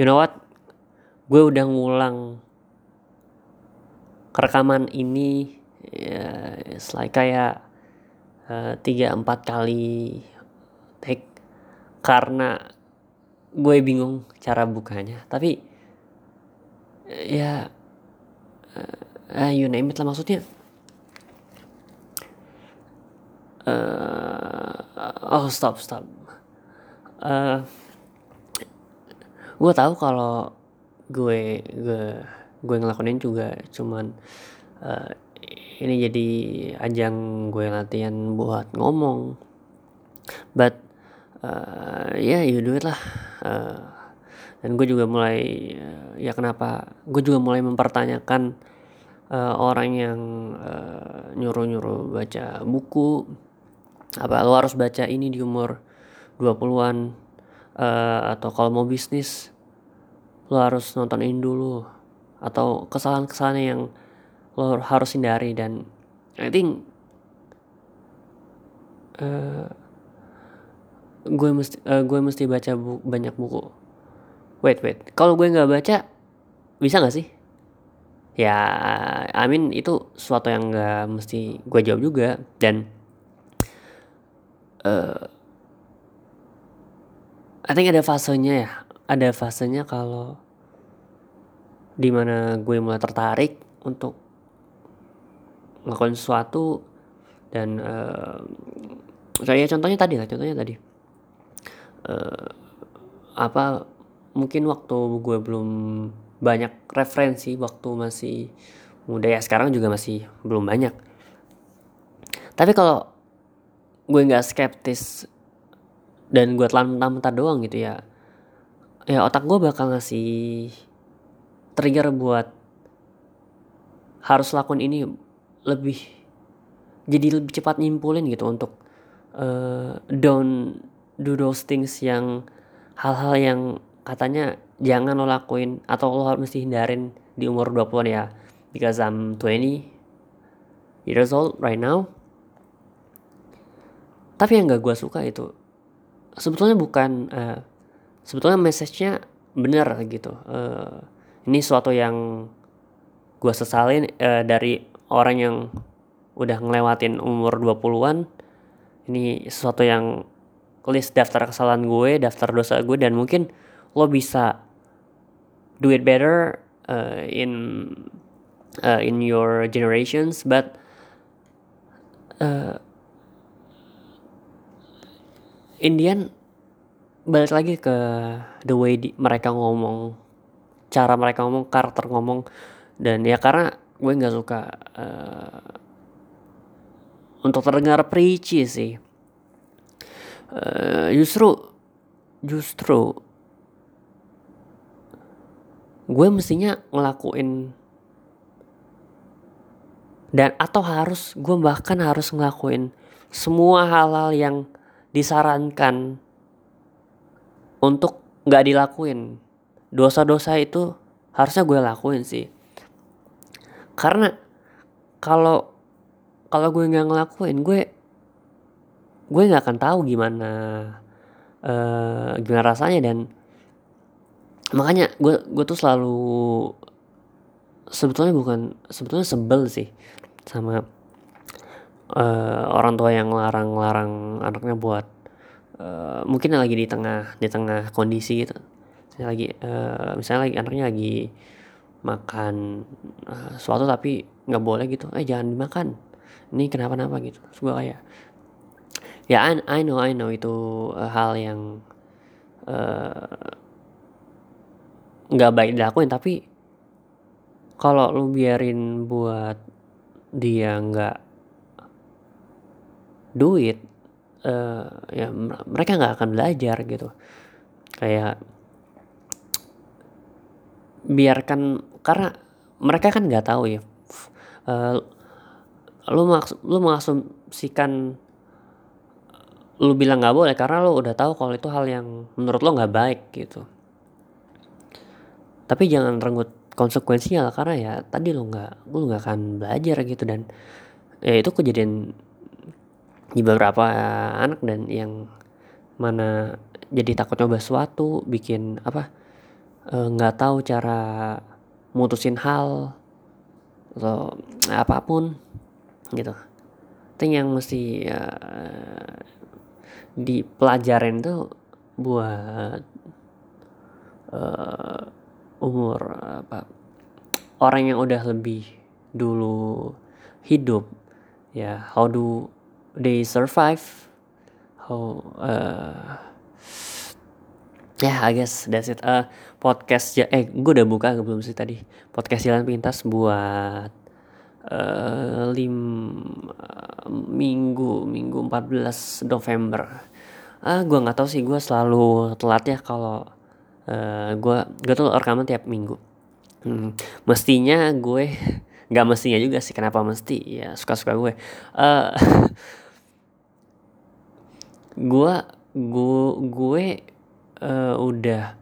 you know what? Gue udah ngulang rekaman ini ya like kayak eh, tiga empat kali take karena gue bingung cara bukanya. Tapi ya uh, you name it lah maksudnya. Uh, oh stop stop. Uh, gue tahu kalau gue gue gue ngelakuin juga cuman uh, ini jadi ajang gue latihan buat ngomong. But uh, ya yeah, you do it lah. Uh, dan gue juga mulai uh, ya kenapa gue juga mulai mempertanyakan uh, orang yang uh, nyuruh-nyuruh baca buku. Apa lo harus baca ini di umur 20-an uh, atau kalau mau bisnis lo harus nonton ini dulu. Atau kesalahan-kesalahan yang lo harus hindari dan I think uh, gue mesti uh, gue mesti baca bu banyak buku. Wait wait. Kalau gue nggak baca bisa nggak sih? Ya I mean itu suatu yang nggak mesti gue jawab juga. Dan uh, I think ada fasenya ya ada fasenya kalau di mana gue mulai tertarik untuk ngelakuin sesuatu dan uh, kayak contohnya tadi lah contohnya tadi. Uh, apa mungkin waktu gue belum banyak referensi waktu masih muda ya sekarang juga masih belum banyak. Tapi kalau gue nggak skeptis dan gue telan mentah-mentah doang gitu ya ya otak gue bakal ngasih trigger buat harus lakuin ini lebih jadi lebih cepat nyimpulin gitu untuk uh, don't do those things yang hal-hal yang katanya jangan lo lakuin atau lo harus mesti hindarin di umur 20-an ya. Because I'm 20 years old right now. Tapi yang gak gue suka itu sebetulnya bukan uh, sebetulnya message-nya bener gitu. Uh, ini suatu yang gue sesalin uh, dari orang yang udah ngelewatin umur 20-an ini sesuatu yang list daftar kesalahan gue daftar dosa gue dan mungkin lo bisa do it better uh, in uh, in your generations but uh, Indian balik lagi ke the way di, mereka ngomong cara mereka ngomong karakter ngomong. Dan ya karena gue nggak suka uh, untuk terdengar preachy sih. Uh, justru justru gue mestinya ngelakuin dan atau harus gue bahkan harus ngelakuin semua hal-hal yang disarankan untuk nggak dilakuin. Dosa-dosa itu harusnya gue lakuin sih. Karena kalau kalau gue nggak ngelakuin gue gue nggak akan tahu gimana uh, gimana rasanya dan makanya gue gue tuh selalu sebetulnya bukan sebetulnya sebel sih sama uh, orang tua yang larang-larang anaknya buat uh, mungkin lagi di tengah di tengah kondisi gitu. Misalnya lagi uh, misalnya lagi anaknya lagi makan uh, sesuatu tapi nggak boleh gitu. Eh jangan dimakan. Ini kenapa-napa gitu. Terus kayak ya I, I know I know itu uh, hal yang nggak uh, baik dilakuin. Tapi kalau lu biarin buat dia nggak duit uh, ya mereka nggak akan belajar gitu. Kayak biarkan karena mereka kan nggak tahu ya. Uh, lu maks lu mengasumsikan lu bilang nggak boleh karena lu udah tahu kalau itu hal yang menurut lo nggak baik gitu. Tapi jangan renggut konsekuensinya lah karena ya tadi lo nggak lu nggak akan belajar gitu. Dan ya itu kejadian di beberapa anak dan yang mana jadi takut coba sesuatu bikin apa eh, nggak uh, tahu cara mutusin hal atau apa pun gitu. Itu yang mesti uh, dipelajarin tuh buat uh, umur apa orang yang udah lebih dulu hidup ya how do they survive. How uh, ya yeah, I guess that's it. Uh, podcast ya eh gue udah buka belum sih tadi. Podcast jalan pintas buat uh, lim uh, minggu minggu 14 November. Ah uh, gue nggak tahu sih gue selalu telat ya kalau uh, gue gue tuh rekaman tiap minggu. Hmm, mestinya gue nggak mestinya juga sih kenapa mesti? Ya suka suka gue. Uh, gue gue gue uh, udah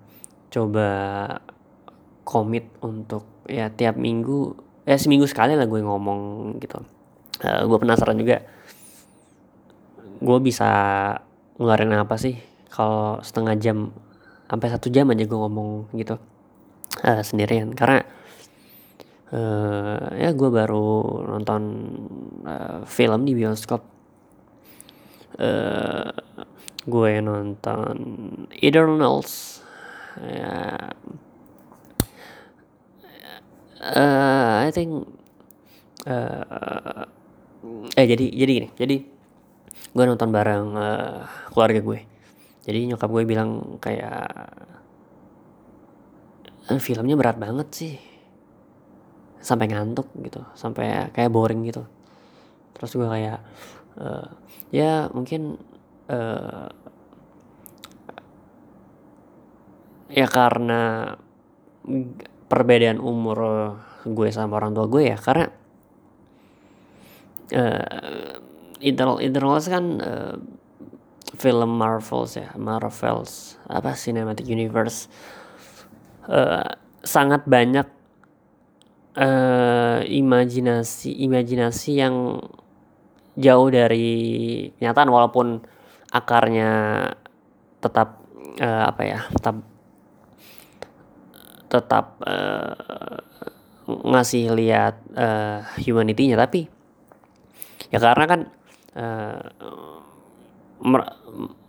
coba komit untuk ya tiap minggu ya seminggu sekali lah gue ngomong gitu. Uh, gue penasaran juga gue bisa ngeluarin apa sih kalau setengah jam sampai satu jam aja gue ngomong gitu. Uh, sendirian karena uh, ya gue baru nonton uh, film di bioskop. Uh, gue nonton Eternals. Uh, I think uh, eh jadi jadi gini jadi gue nonton bareng uh, keluarga gue. Jadi nyokap gue bilang kayak filmnya berat banget sih sampai ngantuk gitu sampai kayak boring gitu. Terus gue kayak uh, ya mungkin uh, ya karena perbedaan umur gue sama orang tua gue ya karena uh, Eternal Eternals kan uh, film Marvels ya Marvels apa Cinematic Universe uh, sangat banyak uh, imajinasi imajinasi yang jauh dari kenyataan walaupun akarnya tetap uh, apa ya tetap tetap uh, ngasih lihat uh, humanity-nya. Tapi ya karena kan uh,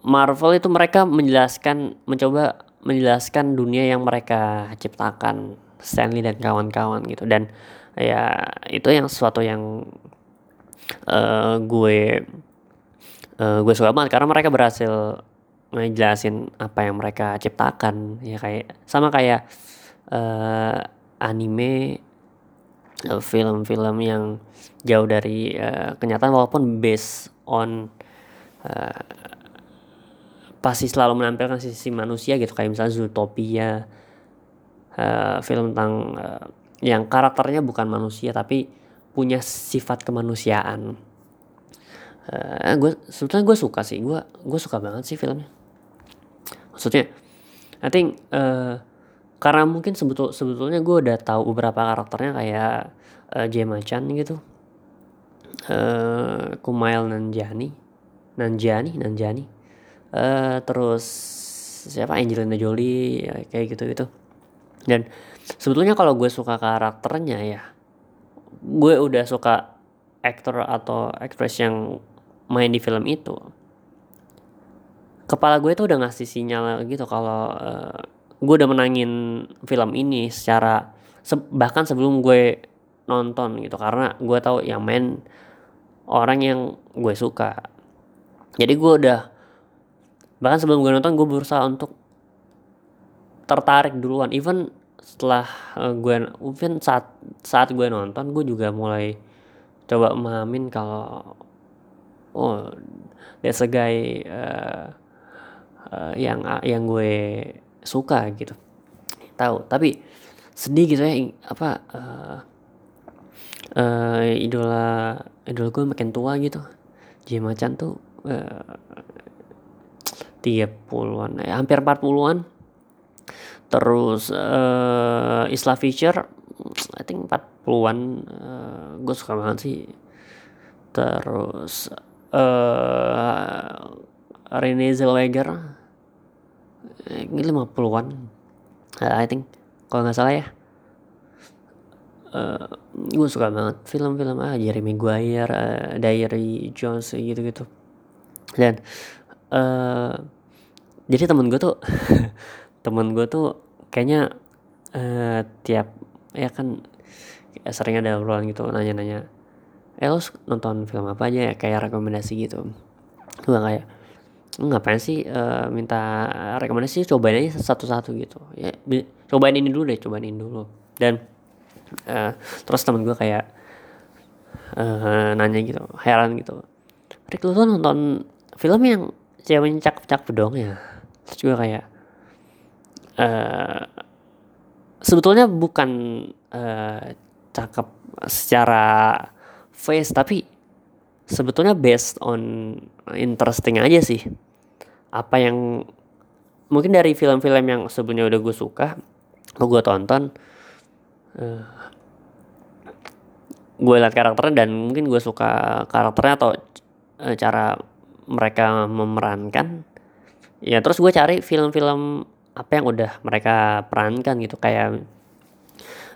Marvel itu mereka menjelaskan mencoba menjelaskan dunia yang mereka ciptakan Stanley dan kawan-kawan gitu. Dan ya itu yang sesuatu yang uh, gue uh, gue suka banget. Karena mereka berhasil ngejelasin apa yang mereka ciptakan ya kayak sama kayak uh, anime film-film uh, yang jauh dari uh, kenyataan walaupun based on uh, pasti selalu menampilkan sisi manusia gitu. Kayak misalnya Zootopia uh, film tentang uh, yang karakternya bukan manusia tapi punya sifat kemanusiaan. Uh, gue sebetulnya gue suka sih. Gue gue suka banget sih filmnya. Maksudnya I think uh, karena mungkin sebetul sebetulnya gue udah tahu beberapa karakternya kayak uh, Gemma Chan gitu. Uh, Kumail Nanjani Nanjani Nanjani uh, terus siapa? Angelina Jolie ya, kayak gitu gitu dan sebetulnya kalau gue suka karakternya ya gue udah suka aktor atau aktris yang main di film itu kepala gue tuh udah ngasih sinyal gitu kalau uh, gue udah menangin film ini secara se bahkan sebelum gue nonton gitu. Karena gue tahu yang main orang yang gue suka. Jadi gue udah bahkan sebelum gue nonton gue berusaha untuk tertarik duluan. Even setelah uh, gue even saat saat gue nonton gue juga mulai coba memahamin kalau oh that's a guy uh, uh, yang yang gue suka gitu. Tahu. Tapi sedih gitu ya apa uh, uh, idola idola gue makin tua gitu. Jim Chan tuh uh, 30-an ya hampir 40-an terus uh, Isla Fisher I think 40-an uh, gue suka banget sih. Terus uh, Renee Zellweger ini 50-an uh, I think kalau nggak salah ya. Uh, gue suka banget film-film ah Jeremy Maguire uh, Diary Jones gitu-gitu. Dan uh, jadi temen gue tuh temen gue tuh kayaknya uh, tiap ya kan sering ada obrolan gitu nanya-nanya eh lo nonton film apa aja ya? Kayak rekomendasi gitu. Gue kayak ngapain sih uh, minta rekomendasi? Cobain aja satu-satu gitu. Ya cobain ini dulu deh cobain ini dulu. Dan uh, terus temen gue kayak uh, nanya gitu heran gitu. Rick lu tuh nonton film yang ceweknya cakep-cakep dong ya? Terus gue kayak uh, sebetulnya bukan uh, cakep secara face tapi sebetulnya based on interesting aja sih. Apa yang mungkin dari film-film yang sebelumnya udah gue suka gue tonton uh, gue liat karakternya dan mungkin gue suka karakternya atau cara mereka memerankan. Ya terus gue cari film-film apa yang udah mereka perankan gitu kayak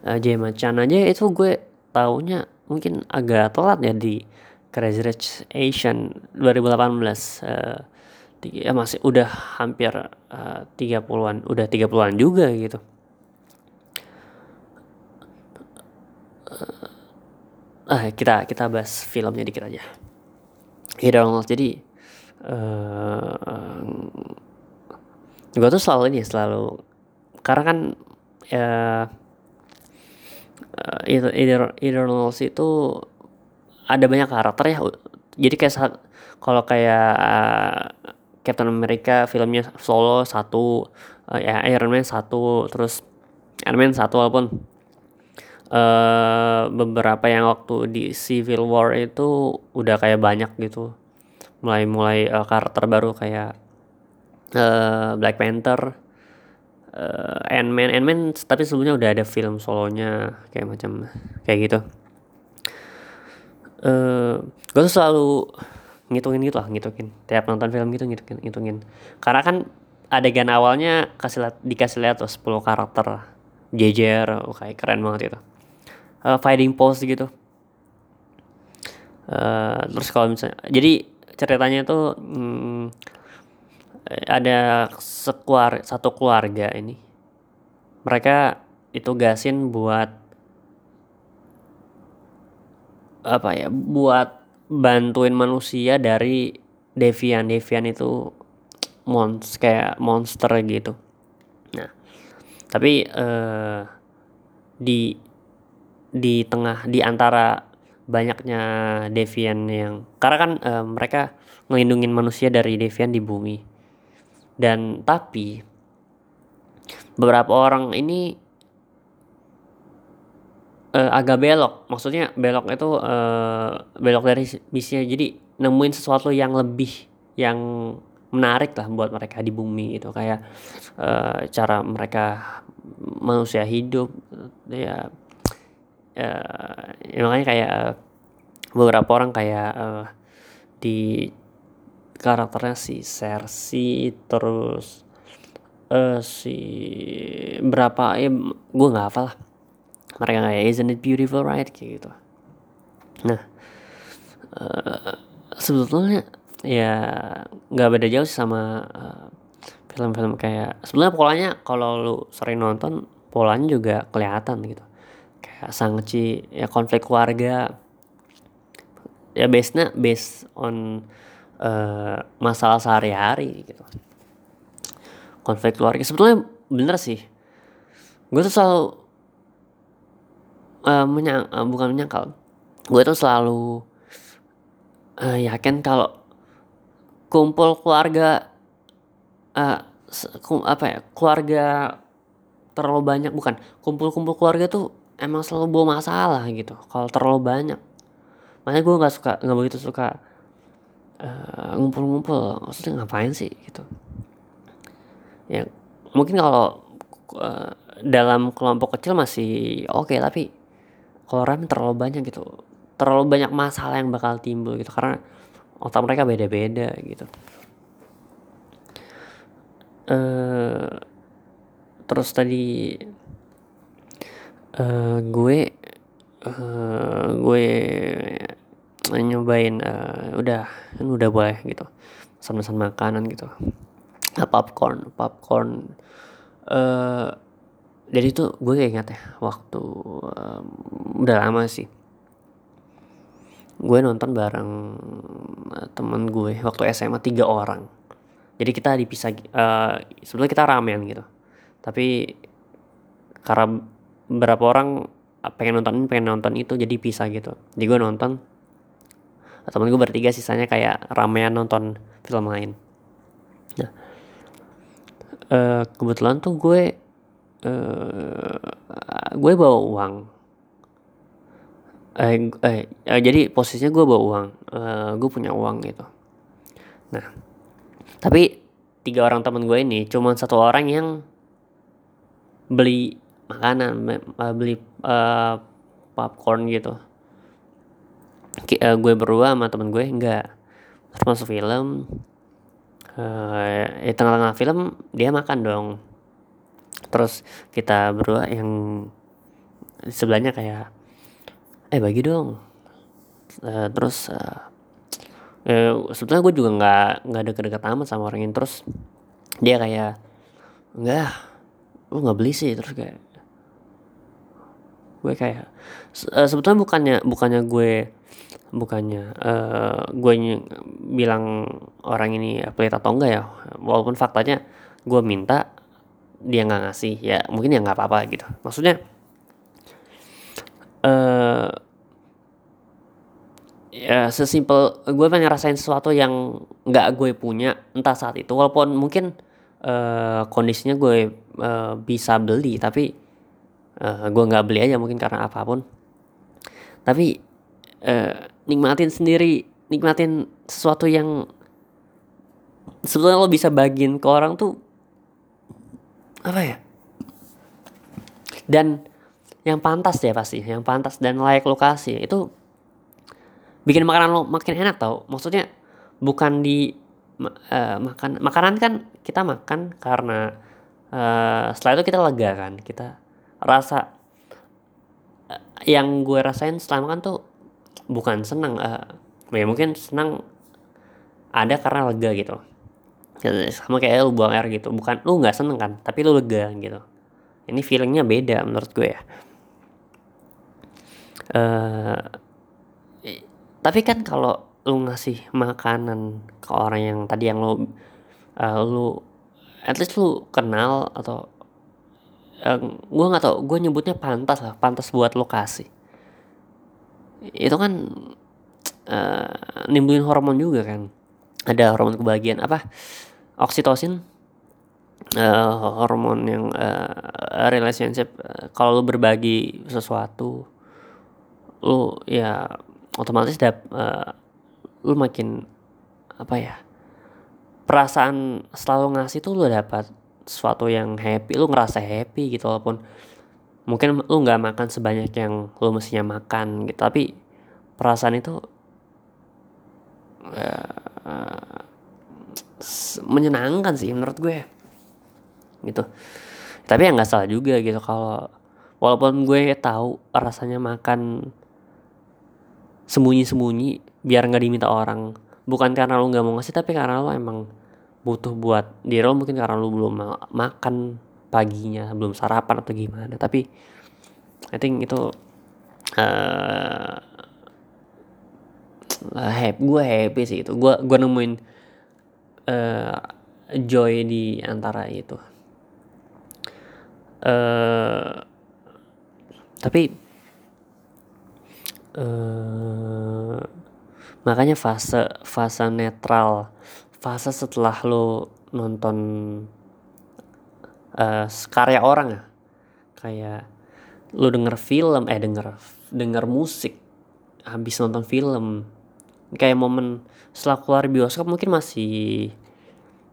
uh, Jema Chan aja itu gue taunya mungkin agak telat ya di Crazy Rich Asian 2018 uh, ya masih udah hampir uh, 30-an udah 30-an juga gitu. Uh, uh, kita kita bahas filmnya dikit aja. Hidden jadi gue tuh selalu ini selalu karena kan ya uh, Eternals itu ada banyak karakter ya. Jadi kayak kalau kayak uh, Captain America filmnya solo satu uh, ya Iron Man satu terus Iron Man satu walaupun uh, beberapa yang waktu di Civil War itu udah kayak banyak gitu. Mulai mulai uh, karakter baru kayak uh, Black Panther uh, Ant-Man. Ant-Man tapi sebelumnya udah ada film solonya kayak macam kayak gitu. Uh, gue tuh selalu ngitungin gitu lah ngitungin. Tiap nonton film gitu ngitungin ngitungin. Karena kan adegan awalnya kasih liat, dikasih lihat tuh 10 karakter jejer kayak keren banget itu. Uh, fighting pose gitu. Uh, terus kalau misalnya jadi ceritanya tuh hmm, ada sekuar satu keluarga ini. Mereka itu gasin buat apa ya buat bantuin manusia dari Devian Devian itu mons kayak monster gitu. Nah tapi uh, di di tengah di antara banyaknya Devian yang karena kan uh, mereka ngelindungin manusia dari Devian di bumi dan tapi beberapa orang ini uh, agak belok. Maksudnya belok itu uh, belok dari misinya jadi nemuin sesuatu yang lebih yang menarik lah buat mereka di bumi itu kayak uh, cara mereka manusia hidup ya uh, ya makanya kayak uh, beberapa orang kayak uh, di karakternya si Cersei terus uh, si berapa ya gue nggak hafal lah. Mereka kayak isn't it beautiful right? kayak gitu. Nah uh, sebetulnya ya nggak beda jauh sih sama uh, film-film kayak sebenarnya polanya kalau lu sering nonton polanya juga kelihatan gitu. Kayak sangci ya konflik keluarga. Ya base nya based on uh, masalah sehari-hari gitu. Konflik keluarga. Sebetulnya bener sih. Gue tuh selalu uh, menyang uh, bukan menyangkal. Gue tuh selalu uh, yakin kalau kumpul keluarga uh, apa ya keluarga terlalu banyak bukan kumpul-kumpul keluarga tuh emang selalu bawa masalah gitu kalau terlalu banyak. Makanya gue nggak suka nggak begitu suka ngumpul ngumpul-ngumpul maksudnya ngapain sih? Gitu. Ya mungkin kalau uh, dalam kelompok kecil masih oke okay, tapi kalau rem terlalu banyak gitu. Terlalu banyak masalah yang bakal timbul gitu karena otak mereka beda-beda gitu. Uh, terus tadi uh, gue uh, gue nyobain uh, udah kan udah boleh gitu. Pesan-pesan makanan gitu. Nah, popcorn popcorn uh, jadi itu gue kayak ingat ya waktu um, udah lama sih. Gue nonton bareng temen gue waktu SMA tiga orang. Jadi kita dipisah uh, sebetulnya kita ramen gitu. Tapi karena beberapa orang pengen nonton pengen nonton itu jadi pisah gitu. Jadi gue nonton temen gue bertiga sisanya kayak ramean nonton film lain. Nah uh, kebetulan tuh gue uh, gue bawa uang. Eh, eh, eh jadi posisinya gue bawa uang. Uh, gue punya uang gitu. Nah tapi tiga orang temen gue ini cuma satu orang yang beli makanan beli uh, popcorn gitu uh, gue berdua sama temen gue enggak. Terus masuk film uh, di tengah-tengah film dia makan dong. Terus kita berdua yang sebelahnya kayak eh bagi dong. Uh, terus uh, uh, sebetulnya gue juga nggak nggak deket-deket amat sama orang ini. Terus dia kayak enggak lu nggak beli sih. Terus kayak gue kayak uh, sebetulnya bukannya bukannya gue bukannya uh, gue bilang orang ini pelit atau enggak ya walaupun faktanya gue minta dia nggak ngasih ya mungkin ya nggak apa-apa gitu. Maksudnya uh, ya sesimpel gue pengen ngerasain sesuatu yang nggak gue punya entah saat itu walaupun mungkin uh, kondisinya gue uh, bisa beli tapi uh, gue nggak beli aja mungkin karena apa pun. Tapi uh, nikmatin sendiri nikmatin sesuatu yang sebetulnya lo bisa bagiin ke orang tuh apa ya? Dan yang pantas ya pasti yang pantas dan layak lokasi itu bikin makanan lo makin enak tau. Maksudnya bukan di uh, makan makanan kan kita makan karena uh, setelah itu kita lega kan kita rasa uh, yang gue rasain setelah makan tuh bukan senang uh, ya mungkin senang ada karena lega gitu. Sama kayak lu buang air gitu. Bukan lu nggak seneng kan tapi lu lega gitu. Ini feelingnya beda menurut gue ya. Uh, tapi kan kalau lu ngasih makanan ke orang yang tadi yang lu uh, lu at least lu kenal atau uh, gue nggak tau gue nyebutnya pantas lah pantas buat lokasi itu kan uh, nimbulin hormon juga kan. Ada hormon kebahagiaan apa? Oksitosin. Uh, hormon yang uh, relationship uh, kalau lu berbagi sesuatu lu ya otomatis dap uh, lu makin apa ya perasaan selalu ngasih tuh lu dapat sesuatu yang happy lu ngerasa happy gitu walaupun mungkin lu nggak makan sebanyak yang lu mestinya makan gitu. Tapi perasaan itu uh, menyenangkan sih menurut gue. Gitu. Tapi ya nggak salah juga gitu kalau walaupun gue tahu rasanya makan sembunyi-sembunyi biar nggak diminta orang bukan karena lo nggak mau ngasih tapi karena lo emang butuh buat diri lo mungkin karena lo belum makan paginya belum sarapan atau gimana. Tapi I think itu uh, happy gue happy sih itu. Gue gue nemuin uh, joy di antara itu. Uh, tapi uh, makanya fase fase netral fase setelah lo nonton uh, karya orang ya. Kayak lo denger film eh denger denger musik habis nonton film. Kayak momen setelah keluar bioskop mungkin masih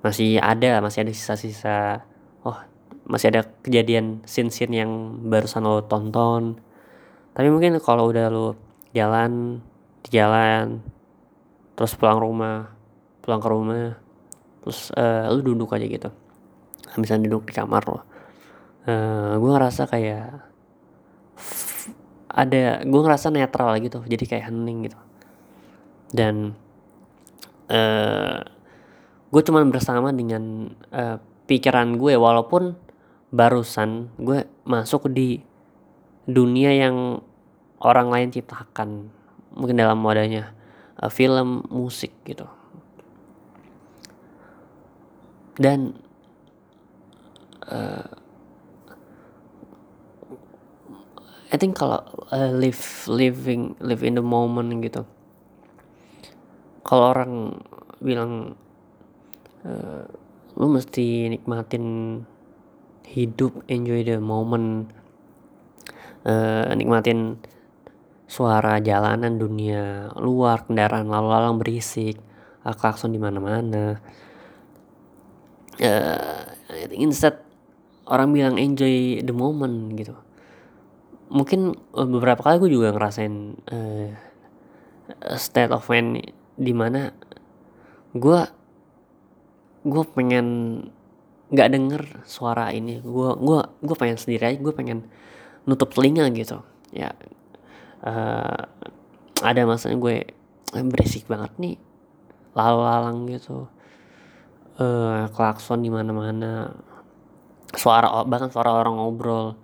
masih ada masih ada sisa-sisa oh masih ada kejadian scene-scene yang barusan lo tonton. Tapi mungkin kalau udah lo jalan di jalan terus pulang rumah pulang ke rumah terus uh, lu duduk aja gitu misalnya duduk di kamar lo uh, gue ngerasa kayak ada gue ngerasa netral gitu jadi kayak hening gitu. Dan uh, gue cuman bersama dengan uh, pikiran gue walaupun barusan gue masuk di dunia yang orang lain ciptakan mungkin dalam wadahnya uh, film musik gitu. Dan uh, I think kalau uh, live living live in the moment gitu. Kalau orang bilang uh, lu mesti nikmatin hidup enjoy the moment. Uh, nikmatin suara jalanan dunia luar kendaraan lalu lalang berisik klakson di mana-mana. Uh, instead orang bilang enjoy the moment gitu. Mungkin beberapa kali gue juga ngerasain uh, state of mind di mana gue gue pengen nggak denger suara ini. Gue gue gue pengen sendiri aja gue pengen nutup telinga gitu. Ya uh, ada masanya gue berisik banget nih lalu lalang gitu uh, klakson di mana mana suara bahkan suara orang ngobrol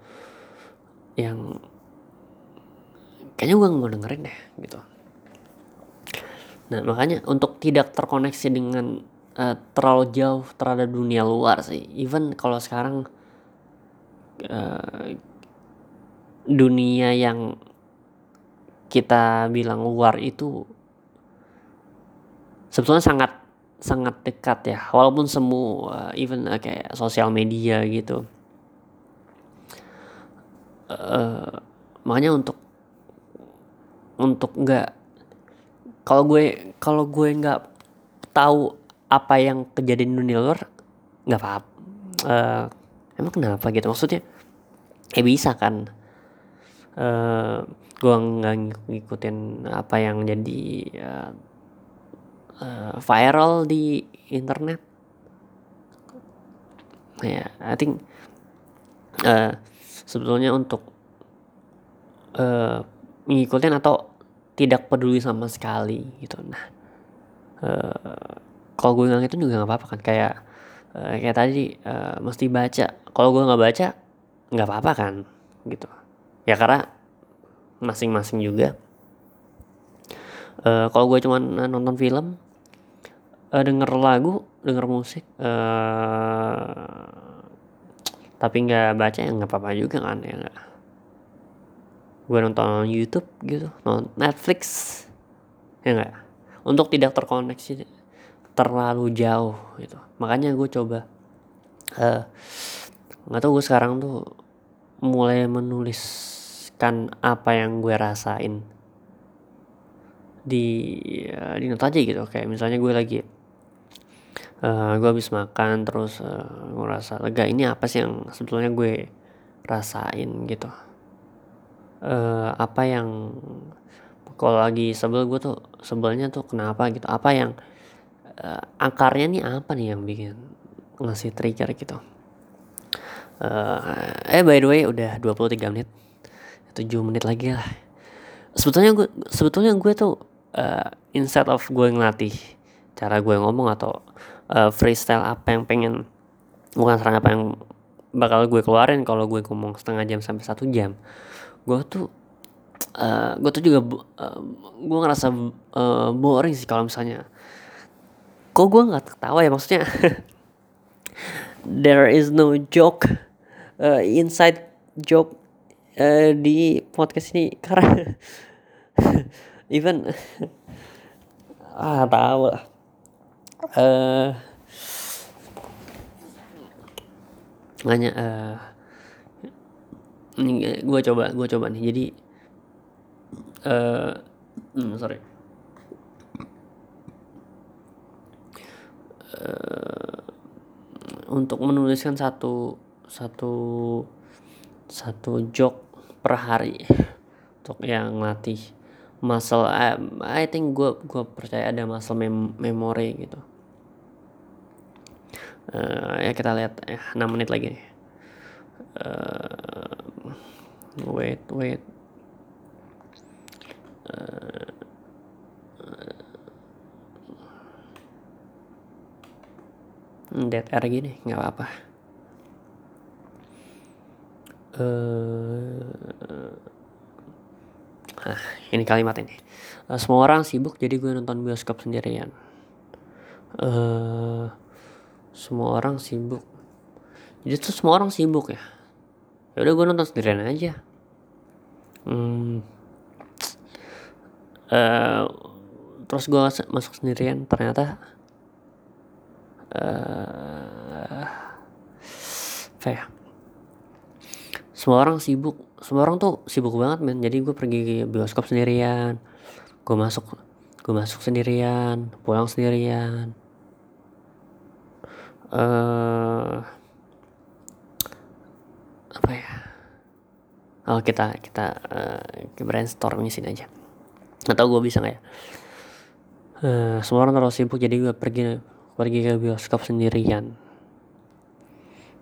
yang kayaknya gue nggak mau dengerin deh gitu. Nah makanya untuk tidak terkoneksi dengan uh, terlalu jauh terhadap dunia luar sih even kalau sekarang uh, dunia yang kita bilang luar itu sebetulnya sangat sangat dekat ya. Walaupun semua even uh, kayak sosial media gitu. Uh, makanya untuk untuk nggak kalau gue kalau gue nggak tahu apa yang kejadian di dunia luar nggak apa, apa uh, emang kenapa gitu? Maksudnya eh bisa kan? Uh, gue nggak ngikutin apa yang jadi uh, uh, viral di internet. Ya yeah, I think uh, sebetulnya untuk uh, ngikutin atau tidak peduli sama sekali gitu. Nah uh, kalau gue nggak itu juga nggak apa-apa kan. Kayak uh, kayak tadi uh, mesti baca. Kalau gue nggak baca nggak apa-apa kan gitu. Ya karena masing-masing juga. Uh, kalau gue cuma nonton film uh, denger lagu denger musik uh, tapi nggak baca ya nggak apa-apa juga kan ya nggak. Gue nonton YouTube gitu nonton Netflix ya nggak? Untuk tidak terkoneksi terlalu jauh gitu. Makanya gue coba uh, nggak tahu gue sekarang tuh mulai menuliskan apa yang gue rasain di uh, di note aja gitu. Kayak misalnya gue lagi uh, gue habis makan terus uh, gue rasa lega ini apa sih yang sebetulnya gue rasain? Gitu. Uh, apa yang kalau lagi sebel gue tuh sebelnya tuh kenapa gitu? Apa yang uh, akarnya nih apa nih yang bikin ngasih trigger gitu? Uh, eh by the way udah 23 menit. 7 menit lagi lah. Sebetulnya gue sebetulnya gue tuh uh, instead of gue ngelatih cara gue ngomong atau uh, freestyle apa yang pengen bukan serang apa yang bakal gue keluarin kalau gue ngomong setengah jam sampai satu jam. Gue tuh uh, gue tuh juga uh, gue ngerasa uh, boring sih kalau misalnya. Kok gue nggak ketawa ya maksudnya? There is no joke uh, inside joke uh, di podcast ini. Karena even ah tahu lah uh, hanya uh, ini gue coba gue coba nih. Jadi uh, hmm, sorry. Uh, untuk menuliskan satu satu satu joke per hari untuk yang ngelatih muscle I, I think gue gue percaya ada muscle mem memory gitu uh, ya kita lihat ya 6 menit lagi. Nih uh, wait. Wait uh, dead air gini nggak apa-apa. Uh, ah ini kalimat ini. Uh, semua orang sibuk jadi gue nonton bioskop sendirian. Uh, semua orang sibuk. Jadi tuh semua orang sibuk ya. Ya udah gue nonton sendirian aja. Hmm, uh, terus gue masuk sendirian ternyata uh, apa ya? Semua orang sibuk. Semua orang tuh sibuk banget men. Jadi gue pergi ke bioskop sendirian. Gue masuk gue masuk sendirian pulang sendirian uh, apa ya? Oh kita kita uh, brainstorm di sini aja. Atau gue bisa nggak ya? Uh, semua orang terlalu sibuk jadi gue pergi pergi ke bioskop sendirian.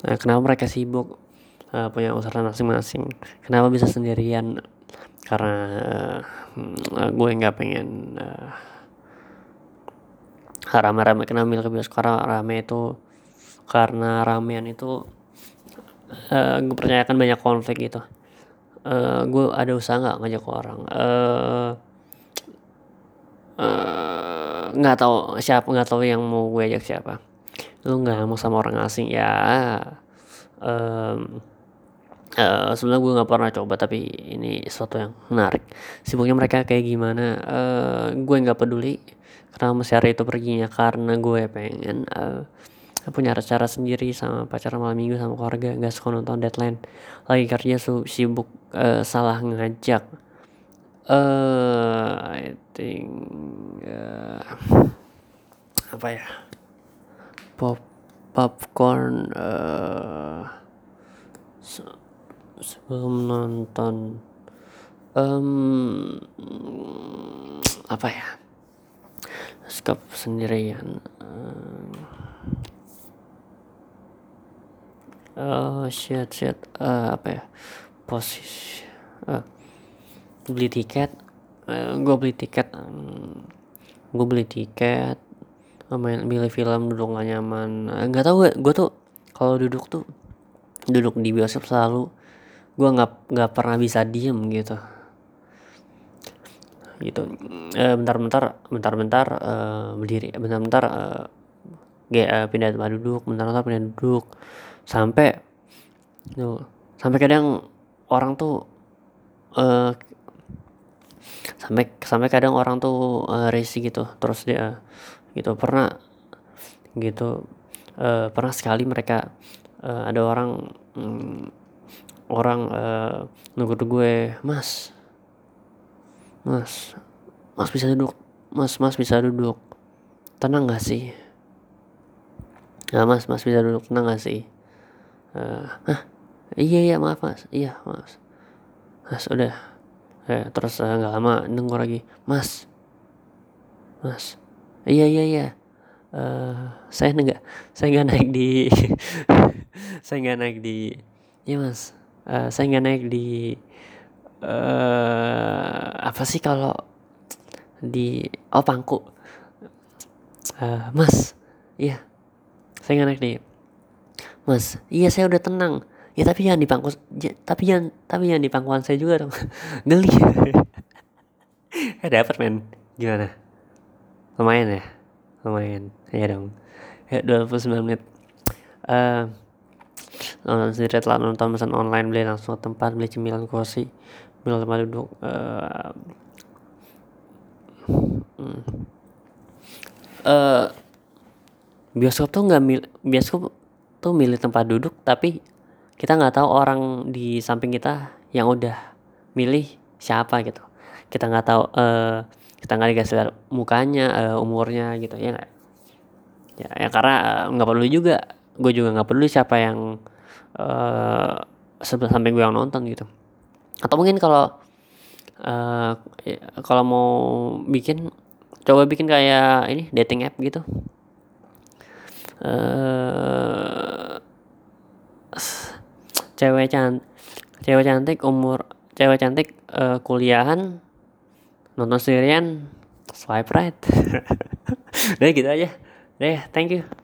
Nah kenapa mereka sibuk? Uh, punya usaha masing-masing. Kenapa bisa sendirian? Karena uh, gue nggak pengen uh, rame-rame kenapa milih ke bioskop karena rame itu karena ramean itu uh, gue percayakan banyak konflik gitu. Uh, gue ada usaha nggak ngajak orang? Uh, nggak uh, tahu siapa nggak tahu yang mau gue ajak siapa. Lu nggak mau sama orang asing? Ya. Um, uh, sebenarnya gue nggak pernah coba tapi ini sesuatu yang menarik. Sibuknya mereka kayak gimana? Uh, gue nggak peduli kenapa hari itu perginya karena gue pengen uh, punya acara sendiri sama pacar malam minggu sama keluarga nggak suka nonton deadline. Lagi kerja sibuk uh, salah ngajak. Uh, I think uh, apa ya? Pop popcorn uh, so, sebelum nonton um, apa ya? Skop sendirian um, oh shit shit. Uh, apa ya? Posisi uh, beli tiket. Uh, gue beli tiket. Um, gue beli tiket. Main beli film duduk gak nyaman. Nggak tahu gue tuh kalau duduk tuh duduk di bioskop selalu gue nggak nggak pernah bisa diem gitu. Gitu. Bentar-bentar bentar-bentar uh, berdiri. Bentar-bentar uh, uh, pindah tempat duduk. Bentar-bentar pindah duduk sampai tuh sampai kadang orang tuh uh, sampai sampai kadang orang tuh uh, resi gitu. Terus dia gitu pernah gitu uh, pernah sekali mereka uh, ada orang um, orang uh, nunggu gue mas mas mas bisa duduk mas mas bisa duduk tenang gak sih? Nah mas mas bisa duduk tenang gak sih uh, iya iya maaf mas. Iya mas. Mas udah. Eh, terus eh, nggak uh, lama nunggu lagi. Mas. Mas. Iya iya iya. Uh, saya nggak saya nggak naik di saya nggak naik di iya mas. Uh, saya nggak naik di uh, apa sih kalau di oh pangku. Uh, mas. Iya. Saya nggak naik di mas iya saya udah tenang. Ya tapi jangan di pangku ya, tapi jangan tapi jangan di pangkuan saya juga dong. Geli. Eh dapat men. Gimana? Lumayan ya? Lumayan. Ya dong. Ya 29 menit. Uh, nonton sendiri telah nonton pesan online beli langsung ke tempat beli cemilan kursi beli tempat duduk uh, uh, bioskop tuh nggak mil bioskop tuh milih tempat duduk tapi kita nggak tahu orang di samping kita yang udah milih siapa gitu. Kita nggak tahu uh, kita nggak dikasih lihat mukanya uh, umurnya gitu ya gak? ya ya karena nggak uh, peduli juga. Gue juga nggak peduli siapa yang uh, samping gue yang nonton gitu. Atau mungkin kalau uh, kalau mau bikin coba bikin kayak ini dating app gitu uh, cewek can cewek cantik umur cewek cantik uh, kuliahan nonton sendirian swipe right. Udah gitu aja. Deh, thank you.